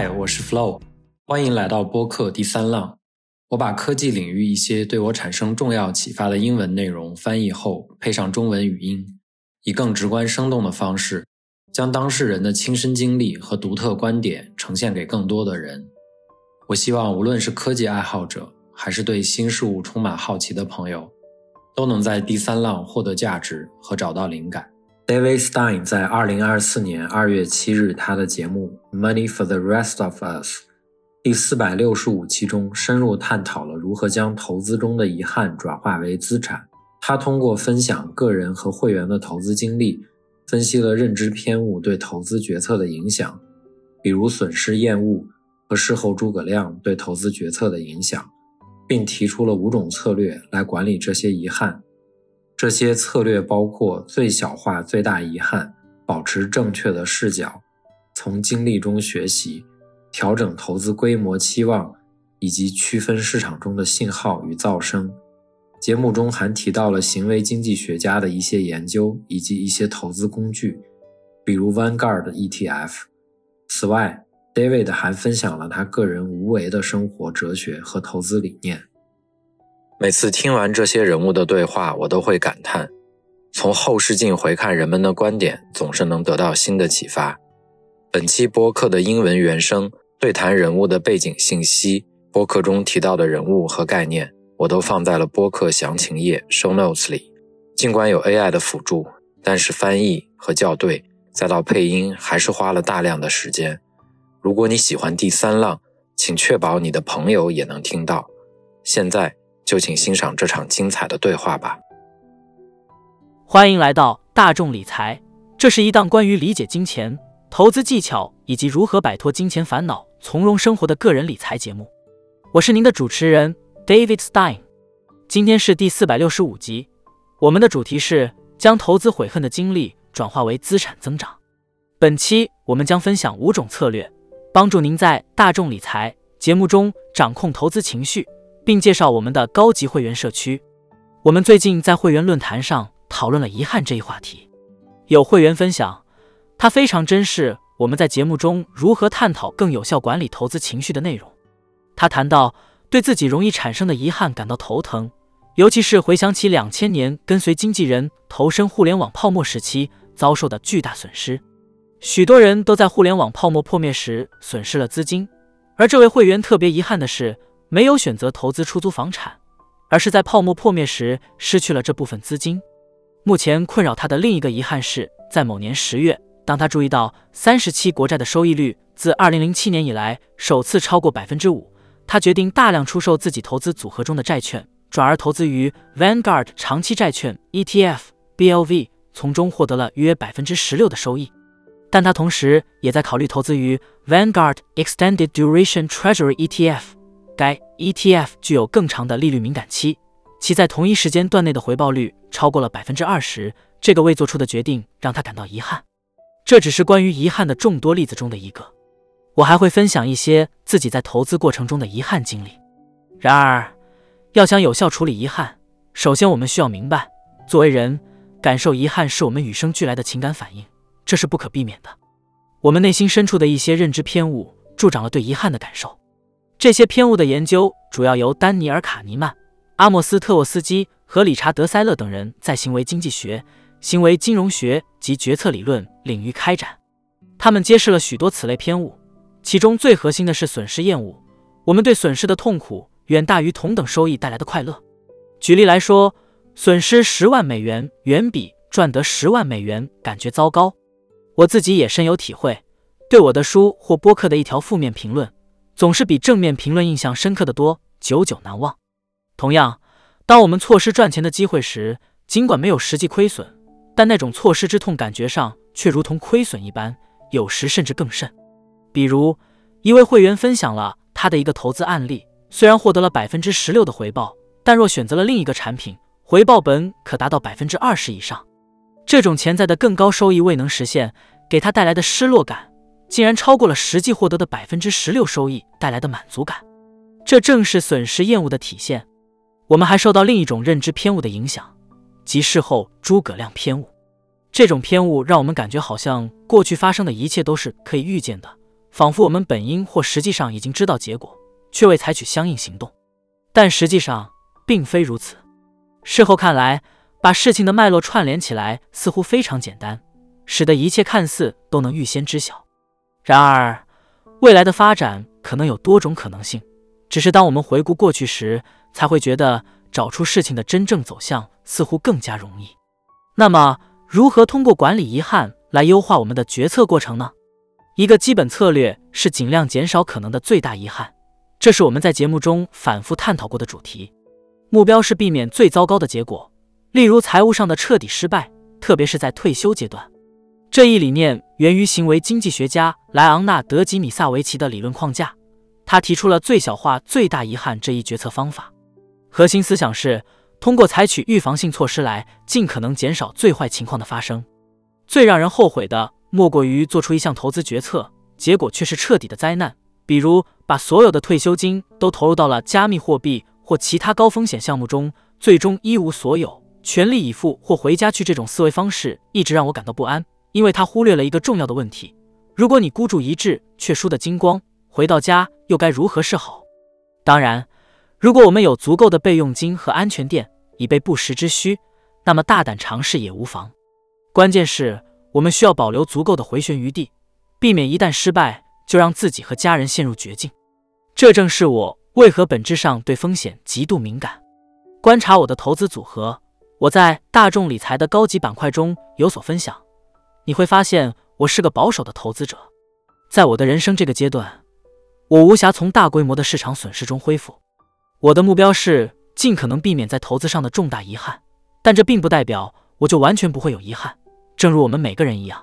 嗨，我是 Flow，欢迎来到播客第三浪。我把科技领域一些对我产生重要启发的英文内容翻译后，配上中文语音，以更直观生动的方式，将当事人的亲身经历和独特观点呈现给更多的人。我希望无论是科技爱好者，还是对新事物充满好奇的朋友，都能在第三浪获得价值和找到灵感。David Stein 在二零二四年二月七日他的节目《Money for the Rest of Us》第四百六十五期中，深入探讨了如何将投资中的遗憾转化为资产。他通过分享个人和会员的投资经历，分析了认知偏误对投资决策的影响，比如损失厌恶和事后诸葛亮对投资决策的影响，并提出了五种策略来管理这些遗憾。这些策略包括最小化最大遗憾、保持正确的视角、从经历中学习、调整投资规模期望，以及区分市场中的信号与噪声。节目中还提到了行为经济学家的一些研究以及一些投资工具，比如 Vanguard ETF。此外，David 还分享了他个人无为的生活哲学和投资理念。每次听完这些人物的对话，我都会感叹：从后视镜回看人们的观点，总是能得到新的启发。本期播客的英文原声对谈人物的背景信息，播客中提到的人物和概念，我都放在了播客详情页 show notes 里。尽管有 AI 的辅助，但是翻译和校对，再到配音，还是花了大量的时间。如果你喜欢第三浪，请确保你的朋友也能听到。现在。就请欣赏这场精彩的对话吧。欢迎来到大众理财，这是一档关于理解金钱、投资技巧以及如何摆脱金钱烦恼、从容生活的个人理财节目。我是您的主持人 David Stein。今天是第四百六十五集，我们的主题是将投资悔恨的经历转化为资产增长。本期我们将分享五种策略，帮助您在大众理财节目中掌控投资情绪。并介绍我们的高级会员社区。我们最近在会员论坛上讨论了遗憾这一话题。有会员分享，他非常珍视我们在节目中如何探讨更有效管理投资情绪的内容。他谈到对自己容易产生的遗憾感到头疼，尤其是回想起两千年跟随经纪人投身互联网泡沫时期遭受的巨大损失。许多人都在互联网泡沫破灭时损失了资金，而这位会员特别遗憾的是。没有选择投资出租房产，而是在泡沫破灭时失去了这部分资金。目前困扰他的另一个遗憾是，在某年十月，当他注意到三十期国债的收益率自二零零七年以来首次超过百分之五，他决定大量出售自己投资组合中的债券，转而投资于 Vanguard 长期债券 ETF BLV，从中获得了约百分之十六的收益。但他同时也在考虑投资于 Vanguard Extended Duration Treasury ETF。该 ETF 具有更长的利率敏感期，其在同一时间段内的回报率超过了百分之二十。这个未做出的决定让他感到遗憾。这只是关于遗憾的众多例子中的一个。我还会分享一些自己在投资过程中的遗憾经历。然而，要想有效处理遗憾，首先我们需要明白，作为人，感受遗憾是我们与生俱来的情感反应，这是不可避免的。我们内心深处的一些认知偏误助长了对遗憾的感受。这些偏误的研究主要由丹尼尔·卡尼曼、阿莫斯·特沃斯基和理查德·塞勒等人在行为经济学、行为金融学及决策理论领域开展。他们揭示了许多此类偏误，其中最核心的是损失厌恶。我们对损失的痛苦远大于同等收益带来的快乐。举例来说，损失十万美元远比赚得十万美元感觉糟糕。我自己也深有体会，对我的书或播客的一条负面评论。总是比正面评论印象深刻的多，久久难忘。同样，当我们错失赚钱的机会时，尽管没有实际亏损，但那种错失之痛感觉上却如同亏损一般，有时甚至更甚。比如，一位会员分享了他的一个投资案例：虽然获得了百分之十六的回报，但若选择了另一个产品，回报本可达到百分之二十以上。这种潜在的更高收益未能实现，给他带来的失落感。竟然超过了实际获得的百分之十六收益带来的满足感，这正是损失厌恶的体现。我们还受到另一种认知偏误的影响，即事后诸葛亮偏误。这种偏误让我们感觉好像过去发生的一切都是可以预见的，仿佛我们本应或实际上已经知道结果，却未采取相应行动。但实际上并非如此。事后看来，把事情的脉络串联起来似乎非常简单，使得一切看似都能预先知晓。然而，未来的发展可能有多种可能性，只是当我们回顾过去时，才会觉得找出事情的真正走向似乎更加容易。那么，如何通过管理遗憾来优化我们的决策过程呢？一个基本策略是尽量减少可能的最大遗憾，这是我们在节目中反复探讨过的主题。目标是避免最糟糕的结果，例如财务上的彻底失败，特别是在退休阶段。这一理念源于行为经济学家莱昂纳德·吉米萨维奇的理论框架。他提出了最小化最大遗憾这一决策方法。核心思想是通过采取预防性措施来尽可能减少最坏情况的发生。最让人后悔的莫过于做出一项投资决策，结果却是彻底的灾难，比如把所有的退休金都投入到了加密货币或其他高风险项目中，最终一无所有，全力以赴或回家去。这种思维方式一直让我感到不安。因为他忽略了一个重要的问题：如果你孤注一掷却输得精光，回到家又该如何是好？当然，如果我们有足够的备用金和安全垫以备不时之需，那么大胆尝试也无妨。关键是我们需要保留足够的回旋余地，避免一旦失败就让自己和家人陷入绝境。这正是我为何本质上对风险极度敏感。观察我的投资组合，我在大众理财的高级板块中有所分享。你会发现，我是个保守的投资者。在我的人生这个阶段，我无暇从大规模的市场损失中恢复。我的目标是尽可能避免在投资上的重大遗憾，但这并不代表我就完全不会有遗憾。正如我们每个人一样，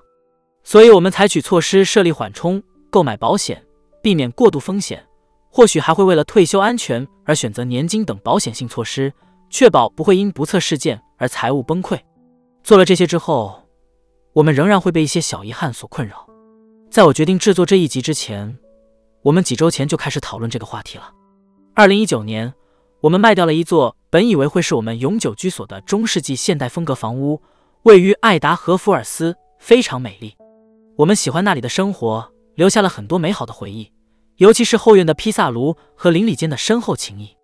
所以我们采取措施设立缓冲、购买保险，避免过度风险。或许还会为了退休安全而选择年金等保险性措施，确保不会因不测事件而财务崩溃。做了这些之后。我们仍然会被一些小遗憾所困扰。在我决定制作这一集之前，我们几周前就开始讨论这个话题了。二零一九年，我们卖掉了一座本以为会是我们永久居所的中世纪现代风格房屋，位于爱达荷福尔斯，非常美丽。我们喜欢那里的生活，留下了很多美好的回忆，尤其是后院的披萨炉和邻里间的深厚情谊。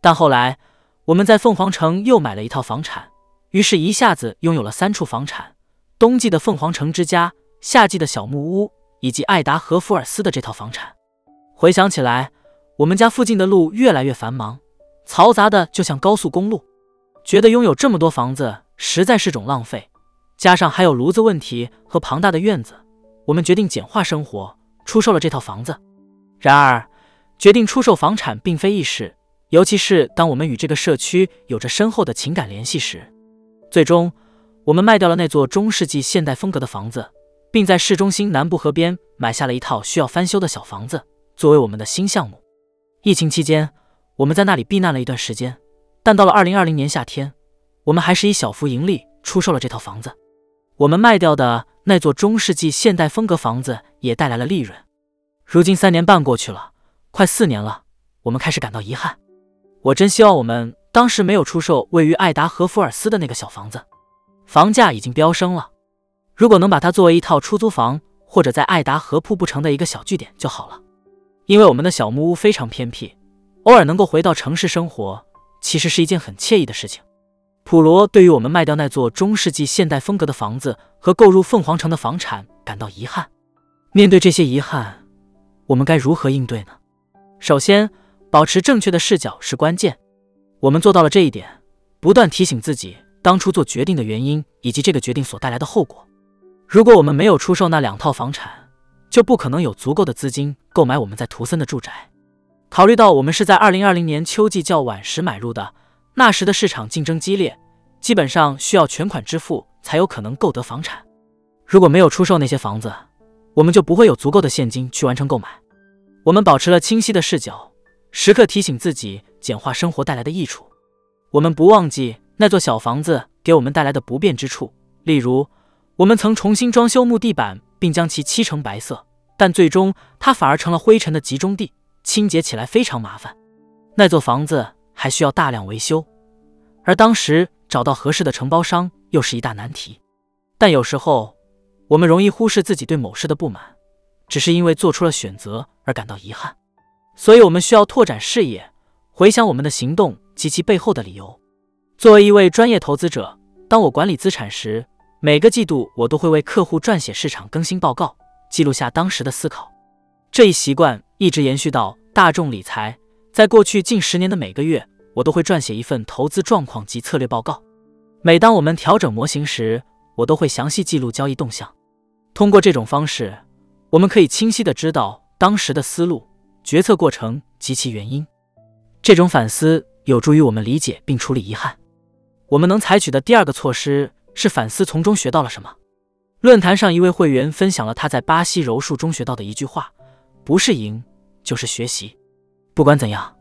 但后来，我们在凤凰城又买了一套房产，于是一下子拥有了三处房产。冬季的凤凰城之家，夏季的小木屋，以及爱达荷福尔斯的这套房产。回想起来，我们家附近的路越来越繁忙，嘈杂的就像高速公路。觉得拥有这么多房子实在是种浪费，加上还有炉子问题和庞大的院子，我们决定简化生活，出售了这套房子。然而，决定出售房产并非易事，尤其是当我们与这个社区有着深厚的情感联系时。最终。我们卖掉了那座中世纪现代风格的房子，并在市中心南部河边买下了一套需要翻修的小房子，作为我们的新项目。疫情期间，我们在那里避难了一段时间，但到了二零二零年夏天，我们还是以小幅盈利出售了这套房子。我们卖掉的那座中世纪现代风格房子也带来了利润。如今三年半过去了，快四年了，我们开始感到遗憾。我真希望我们当时没有出售位于爱达荷福尔斯的那个小房子。房价已经飙升了，如果能把它作为一套出租房，或者在爱达荷瀑布城的一个小据点就好了。因为我们的小木屋非常偏僻，偶尔能够回到城市生活，其实是一件很惬意的事情。普罗对于我们卖掉那座中世纪现代风格的房子和购入凤凰城的房产感到遗憾。面对这些遗憾，我们该如何应对呢？首先，保持正确的视角是关键。我们做到了这一点，不断提醒自己。当初做决定的原因以及这个决定所带来的后果。如果我们没有出售那两套房产，就不可能有足够的资金购买我们在图森的住宅。考虑到我们是在二零二零年秋季较晚时买入的，那时的市场竞争激烈，基本上需要全款支付才有可能购得房产。如果没有出售那些房子，我们就不会有足够的现金去完成购买。我们保持了清晰的视角，时刻提醒自己简化生活带来的益处。我们不忘记。那座小房子给我们带来的不便之处，例如，我们曾重新装修木地板，并将其漆成白色，但最终它反而成了灰尘的集中地，清洁起来非常麻烦。那座房子还需要大量维修，而当时找到合适的承包商又是一大难题。但有时候，我们容易忽视自己对某事的不满，只是因为做出了选择而感到遗憾。所以，我们需要拓展视野，回想我们的行动及其背后的理由。作为一位专业投资者，当我管理资产时，每个季度我都会为客户撰写市场更新报告，记录下当时的思考。这一习惯一直延续到大众理财。在过去近十年的每个月，我都会撰写一份投资状况及策略报告。每当我们调整模型时，我都会详细记录交易动向。通过这种方式，我们可以清晰的知道当时的思路、决策过程及其原因。这种反思有助于我们理解并处理遗憾。我们能采取的第二个措施是反思从中学到了什么。论坛上一位会员分享了他在巴西柔术中学到的一句话：“不是赢，就是学习。不管怎样，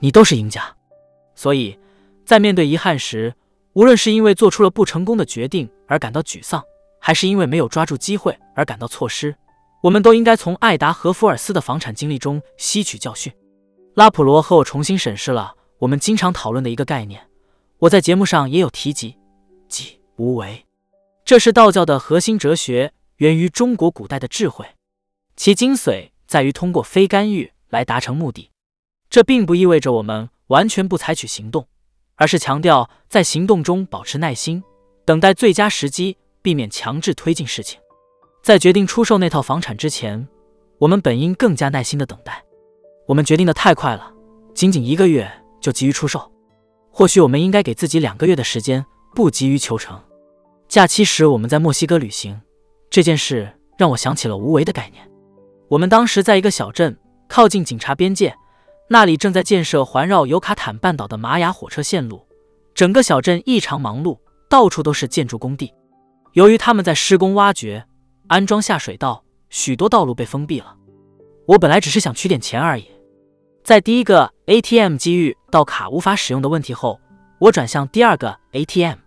你都是赢家。”所以，在面对遗憾时，无论是因为做出了不成功的决定而感到沮丧，还是因为没有抓住机会而感到错失，我们都应该从艾达·和福尔斯的房产经历中吸取教训。拉普罗和我重新审视了我们经常讨论的一个概念，我在节目上也有提及，即无为。这是道教的核心哲学，源于中国古代的智慧，其精髓在于通过非干预来达成目的。这并不意味着我们完全不采取行动，而是强调在行动中保持耐心，等待最佳时机，避免强制推进事情。在决定出售那套房产之前，我们本应更加耐心的等待。我们决定的太快了，仅仅一个月就急于出售。或许我们应该给自己两个月的时间，不急于求成。假期时，我们在墨西哥旅行。这件事让我想起了无为的概念。我们当时在一个小镇，靠近警察边界，那里正在建设环绕尤卡坦半岛的玛雅火车线路。整个小镇异常忙碌，到处都是建筑工地。由于他们在施工挖掘、安装下水道，许多道路被封闭了。我本来只是想取点钱而已。在第一个 ATM 机遇到卡无法使用的问题后，我转向第二个 ATM。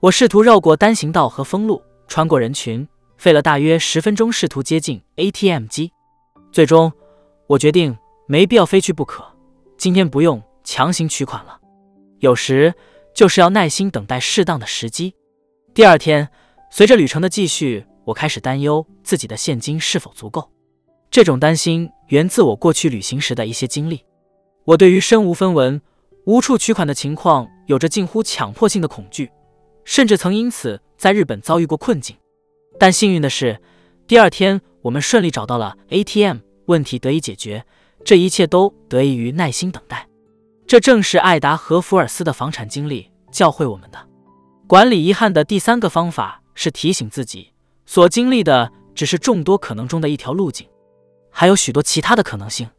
我试图绕过单行道和封路，穿过人群，费了大约十分钟试图接近 ATM 机。最终，我决定没必要非去不可。今天不用强行取款了，有时就是要耐心等待适当的时机。第二天，随着旅程的继续，我开始担忧自己的现金是否足够。这种担心源自我过去旅行时的一些经历。我对于身无分文、无处取款的情况有着近乎强迫性的恐惧。甚至曾因此在日本遭遇过困境，但幸运的是，第二天我们顺利找到了 ATM，问题得以解决。这一切都得益于耐心等待。这正是艾达和福尔斯的房产经历教会我们的。管理遗憾的第三个方法是提醒自己，所经历的只是众多可能中的一条路径，还有许多其他的可能性。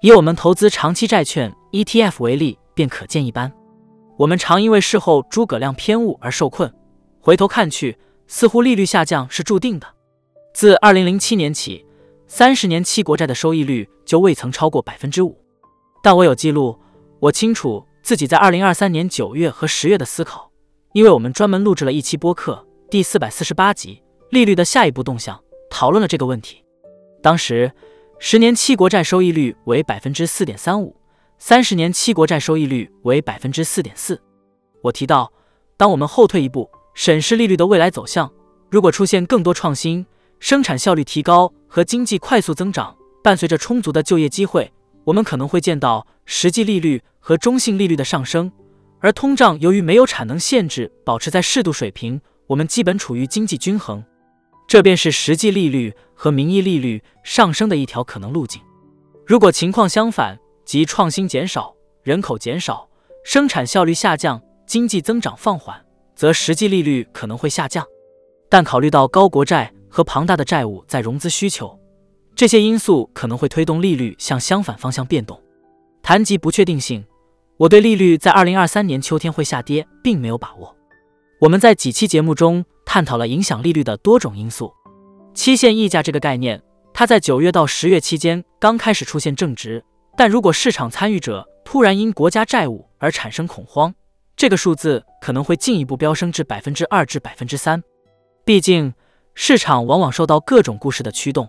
以我们投资长期债券 ETF 为例，便可见一斑。我们常因为事后诸葛亮偏误而受困，回头看去，似乎利率下降是注定的。自二零零七年起，三十年期国债的收益率就未曾超过百分之五。但我有记录，我清楚自己在二零二三年九月和十月的思考，因为我们专门录制了一期播客，第四百四十八集《利率的下一步动向》，讨论了这个问题。当时，十年期国债收益率为百分之四点三五。三十年期国债收益率为百分之四点四。我提到，当我们后退一步，审视利率的未来走向，如果出现更多创新、生产效率提高和经济快速增长，伴随着充足的就业机会，我们可能会见到实际利率和中性利率的上升。而通胀由于没有产能限制，保持在适度水平，我们基本处于经济均衡。这便是实际利率和名义利率上升的一条可能路径。如果情况相反，即创新减少，人口减少，生产效率下降，经济增长放缓，则实际利率可能会下降。但考虑到高国债和庞大的债务在融资需求，这些因素可能会推动利率向相反方向变动。谈及不确定性，我对利率在二零二三年秋天会下跌并没有把握。我们在几期节目中探讨了影响利率的多种因素。期限溢价这个概念，它在九月到十月期间刚开始出现正值。但如果市场参与者突然因国家债务而产生恐慌，这个数字可能会进一步飙升至百分之二至百分之三。毕竟，市场往往受到各种故事的驱动。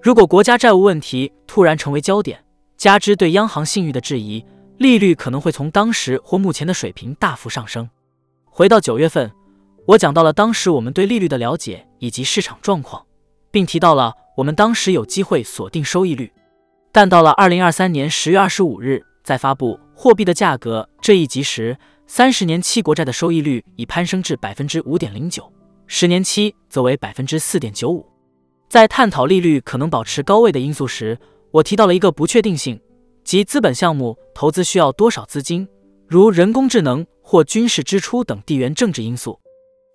如果国家债务问题突然成为焦点，加之对央行信誉的质疑，利率可能会从当时或目前的水平大幅上升。回到九月份，我讲到了当时我们对利率的了解以及市场状况，并提到了我们当时有机会锁定收益率。但到了二零二三年十月二十五日，在发布货币的价格这一集时，三十年期国债的收益率已攀升至百分之五点零九，十年期则为百分之四点九五。在探讨利率可能保持高位的因素时，我提到了一个不确定性，即资本项目投资需要多少资金，如人工智能或军事支出等地缘政治因素。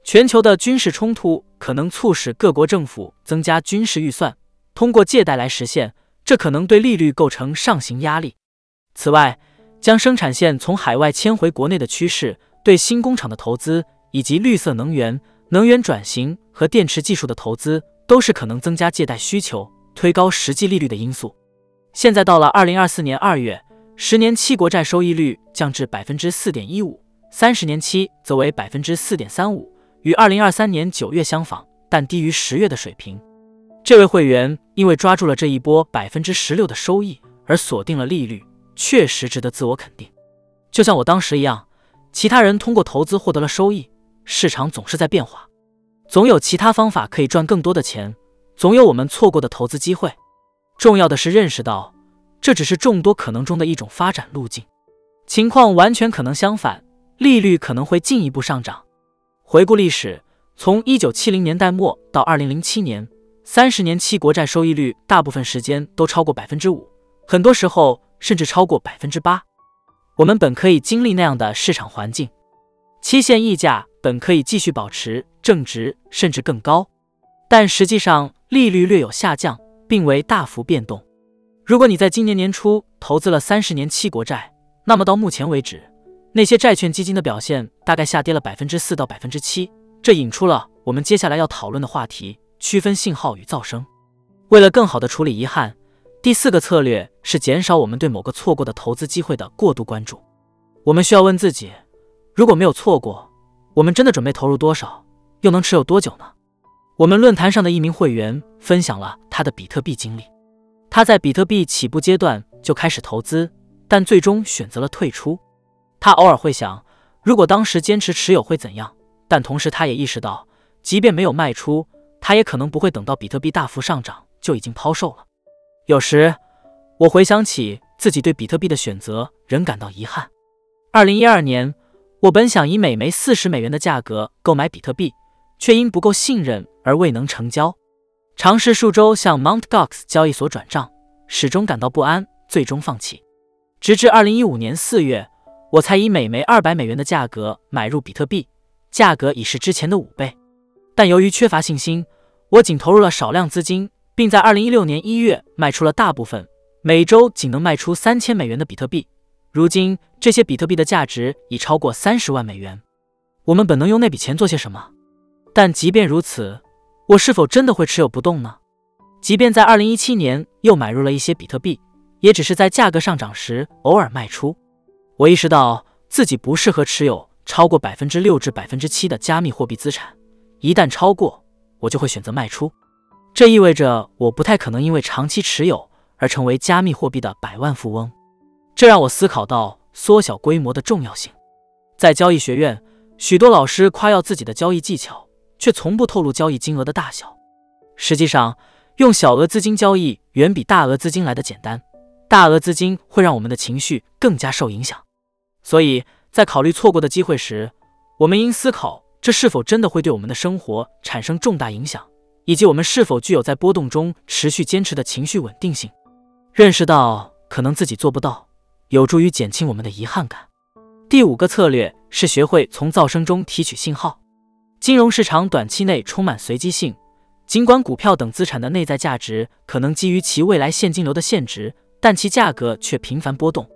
全球的军事冲突可能促使各国政府增加军事预算，通过借贷来实现，这可能对利率构成上行压力。此外，将生产线从海外迁回国内的趋势，对新工厂的投资以及绿色能源、能源转型和电池技术的投资，都是可能增加借贷需求、推高实际利率的因素。现在到了二零二四年二月，十年期国债收益率降至百分之四点一五，三十年期则为百分之四点三五。与二零二三年九月相仿，但低于十月的水平。这位会员因为抓住了这一波百分之十六的收益而锁定了利率，确实值得自我肯定。就像我当时一样，其他人通过投资获得了收益，市场总是在变化，总有其他方法可以赚更多的钱，总有我们错过的投资机会。重要的是认识到，这只是众多可能中的一种发展路径，情况完全可能相反，利率可能会进一步上涨。回顾历史，从一九七零年代末到二零零七年，三十年期国债收益率大部分时间都超过百分之五，很多时候甚至超过百分之八。我们本可以经历那样的市场环境，期限溢价本可以继续保持正值甚至更高，但实际上利率略有下降，并未大幅变动。如果你在今年年初投资了三十年期国债，那么到目前为止。那些债券基金的表现大概下跌了百分之四到百分之七，这引出了我们接下来要讨论的话题：区分信号与噪声。为了更好的处理遗憾，第四个策略是减少我们对某个错过的投资机会的过度关注。我们需要问自己：如果没有错过，我们真的准备投入多少，又能持有多久呢？我们论坛上的一名会员分享了他的比特币经历。他在比特币起步阶段就开始投资，但最终选择了退出。他偶尔会想，如果当时坚持持有会怎样？但同时，他也意识到，即便没有卖出，他也可能不会等到比特币大幅上涨就已经抛售了。有时，我回想起自己对比特币的选择，仍感到遗憾。二零一二年，我本想以每枚四十美元的价格购买比特币，却因不够信任而未能成交。尝试数周向 montgox 交易所转账，始终感到不安，最终放弃。直至二零一五年四月。我才以每枚二百美元的价格买入比特币，价格已是之前的五倍。但由于缺乏信心，我仅投入了少量资金，并在二零一六年一月卖出了大部分，每周仅能卖出三千美元的比特币。如今，这些比特币的价值已超过三十万美元。我们本能用那笔钱做些什么？但即便如此，我是否真的会持有不动呢？即便在二零一七年又买入了一些比特币，也只是在价格上涨时偶尔卖出。我意识到自己不适合持有超过百分之六至百分之七的加密货币资产，一旦超过，我就会选择卖出。这意味着我不太可能因为长期持有而成为加密货币的百万富翁。这让我思考到缩小规模的重要性。在交易学院，许多老师夸耀自己的交易技巧，却从不透露交易金额的大小。实际上，用小额资金交易远比大额资金来的简单。大额资金会让我们的情绪更加受影响。所以在考虑错过的机会时，我们应思考这是否真的会对我们的生活产生重大影响，以及我们是否具有在波动中持续坚持的情绪稳定性。认识到可能自己做不到，有助于减轻我们的遗憾感。第五个策略是学会从噪声中提取信号。金融市场短期内充满随机性，尽管股票等资产的内在价值可能基于其未来现金流的现值，但其价格却频繁波动。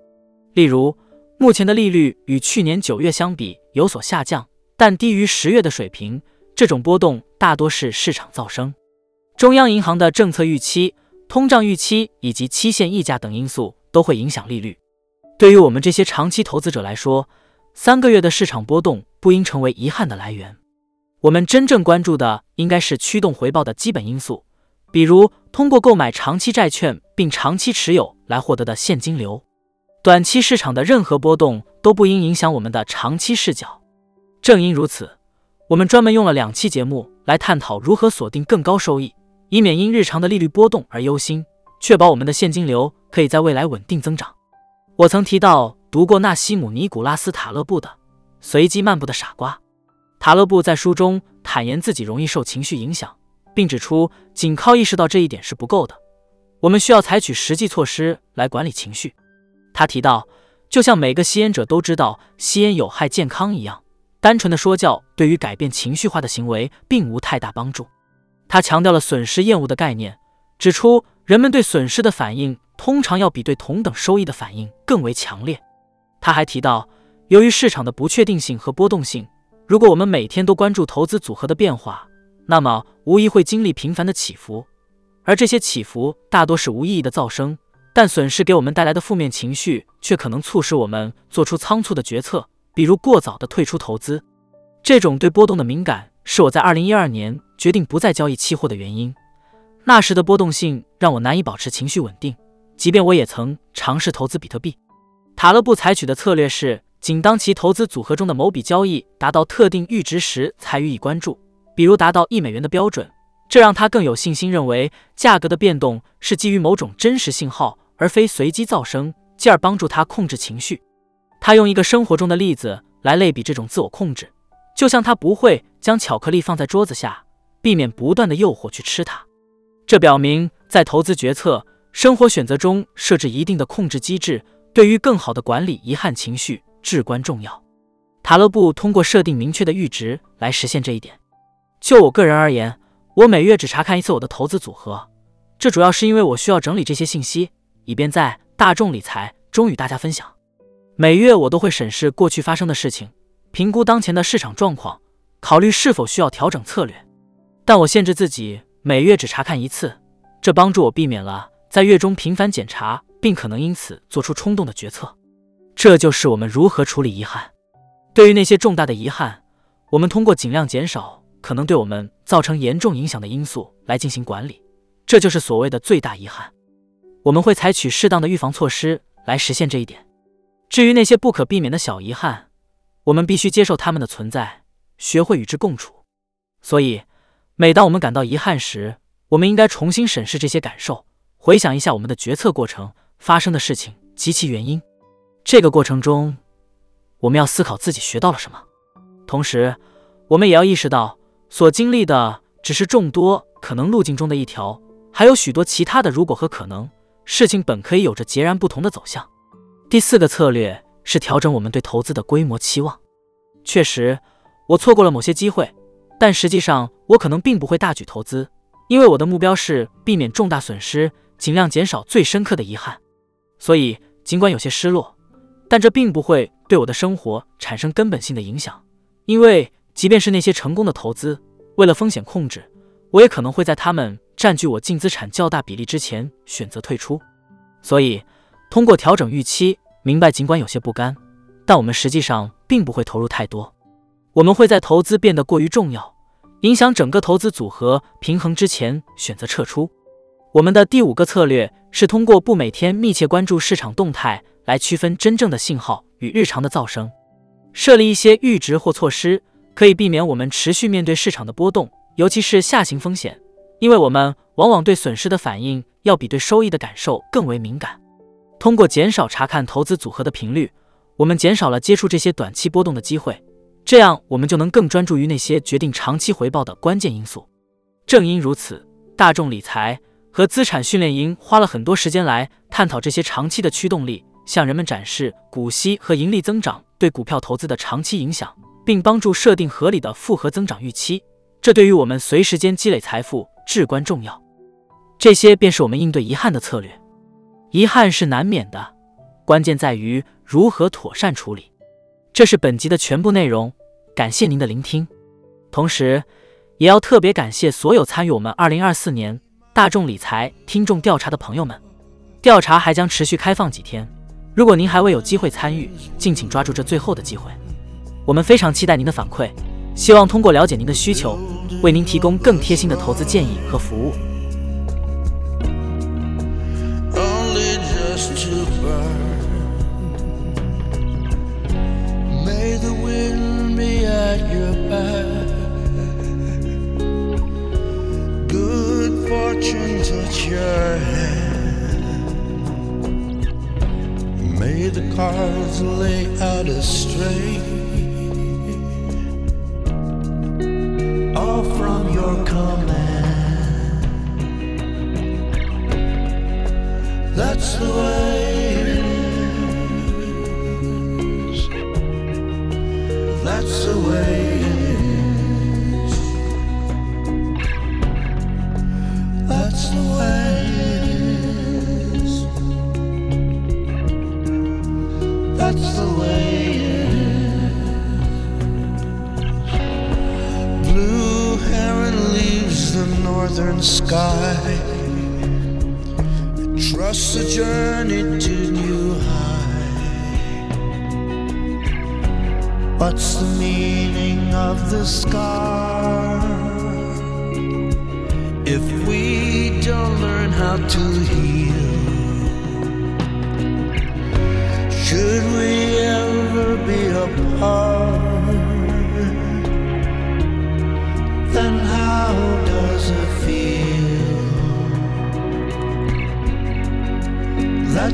例如。目前的利率与去年九月相比有所下降，但低于十月的水平。这种波动大多是市场噪声、中央银行的政策预期、通胀预期以及期限溢价等因素都会影响利率。对于我们这些长期投资者来说，三个月的市场波动不应成为遗憾的来源。我们真正关注的应该是驱动回报的基本因素，比如通过购买长期债券并长期持有来获得的现金流。短期市场的任何波动都不应影响我们的长期视角。正因如此，我们专门用了两期节目来探讨如何锁定更高收益、以免因日常的利率波动而忧心，确保我们的现金流可以在未来稳定增长。我曾提到读过纳西姆·尼古拉斯·塔勒布的《随机漫步的傻瓜》。塔勒布在书中坦言自己容易受情绪影响，并指出，仅靠意识到这一点是不够的，我们需要采取实际措施来管理情绪。他提到，就像每个吸烟者都知道吸烟有害健康一样，单纯的说教对于改变情绪化的行为并无太大帮助。他强调了损失厌恶的概念，指出人们对损失的反应通常要比对同等收益的反应更为强烈。他还提到，由于市场的不确定性和波动性，如果我们每天都关注投资组合的变化，那么无疑会经历频繁的起伏，而这些起伏大多是无意义的噪声。但损失给我们带来的负面情绪，却可能促使我们做出仓促的决策，比如过早的退出投资。这种对波动的敏感，是我在二零一二年决定不再交易期货的原因。那时的波动性让我难以保持情绪稳定，即便我也曾尝试投资比特币。塔勒布采取的策略是，仅当其投资组合中的某笔交易达到特定阈值时才予以关注，比如达到一美元的标准，这让他更有信心认为价格的变动是基于某种真实信号。而非随机噪声，进而帮助他控制情绪。他用一个生活中的例子来类比这种自我控制，就像他不会将巧克力放在桌子下，避免不断的诱惑去吃它。这表明，在投资决策、生活选择中设置一定的控制机制，对于更好的管理遗憾情绪至关重要。塔勒布通过设定明确的阈值来实现这一点。就我个人而言，我每月只查看一次我的投资组合，这主要是因为我需要整理这些信息。以便在大众理财中与大家分享。每月我都会审视过去发生的事情，评估当前的市场状况，考虑是否需要调整策略。但我限制自己每月只查看一次，这帮助我避免了在月中频繁检查，并可能因此做出冲动的决策。这就是我们如何处理遗憾。对于那些重大的遗憾，我们通过尽量减少可能对我们造成严重影响的因素来进行管理。这就是所谓的最大遗憾。我们会采取适当的预防措施来实现这一点。至于那些不可避免的小遗憾，我们必须接受它们的存在，学会与之共处。所以，每当我们感到遗憾时，我们应该重新审视这些感受，回想一下我们的决策过程发生的事情及其原因。这个过程中，我们要思考自己学到了什么，同时，我们也要意识到所经历的只是众多可能路径中的一条，还有许多其他的如果和可能。事情本可以有着截然不同的走向。第四个策略是调整我们对投资的规模期望。确实，我错过了某些机会，但实际上我可能并不会大举投资，因为我的目标是避免重大损失，尽量减少最深刻的遗憾。所以，尽管有些失落，但这并不会对我的生活产生根本性的影响。因为即便是那些成功的投资，为了风险控制，我也可能会在他们。占据我净资产较大比例之前选择退出，所以通过调整预期，明白尽管有些不甘，但我们实际上并不会投入太多。我们会在投资变得过于重要，影响整个投资组合平衡之前选择撤出。我们的第五个策略是通过不每天密切关注市场动态来区分真正的信号与日常的噪声，设立一些阈值或措施，可以避免我们持续面对市场的波动，尤其是下行风险。因为我们往往对损失的反应要比对收益的感受更为敏感。通过减少查看投资组合的频率，我们减少了接触这些短期波动的机会，这样我们就能更专注于那些决定长期回报的关键因素。正因如此，大众理财和资产训练营花了很多时间来探讨这些长期的驱动力，向人们展示股息和盈利增长对股票投资的长期影响，并帮助设定合理的复合增长预期。这对于我们随时间积累财富。至关重要，这些便是我们应对遗憾的策略。遗憾是难免的，关键在于如何妥善处理。这是本集的全部内容，感谢您的聆听。同时，也要特别感谢所有参与我们二零二四年大众理财听众调查的朋友们。调查还将持续开放几天，如果您还未有机会参与，敬请抓住这最后的机会。我们非常期待您的反馈。希望通过了解您的需求为您提供更贴心的投资建议和服务。May the cards lay out a string. All from your command. That's the way it is. That's the way it is. That's the way northern sky. Trust the journey to new high. What's the meaning of the scar? If we don't learn how to heal, should we ever be apart?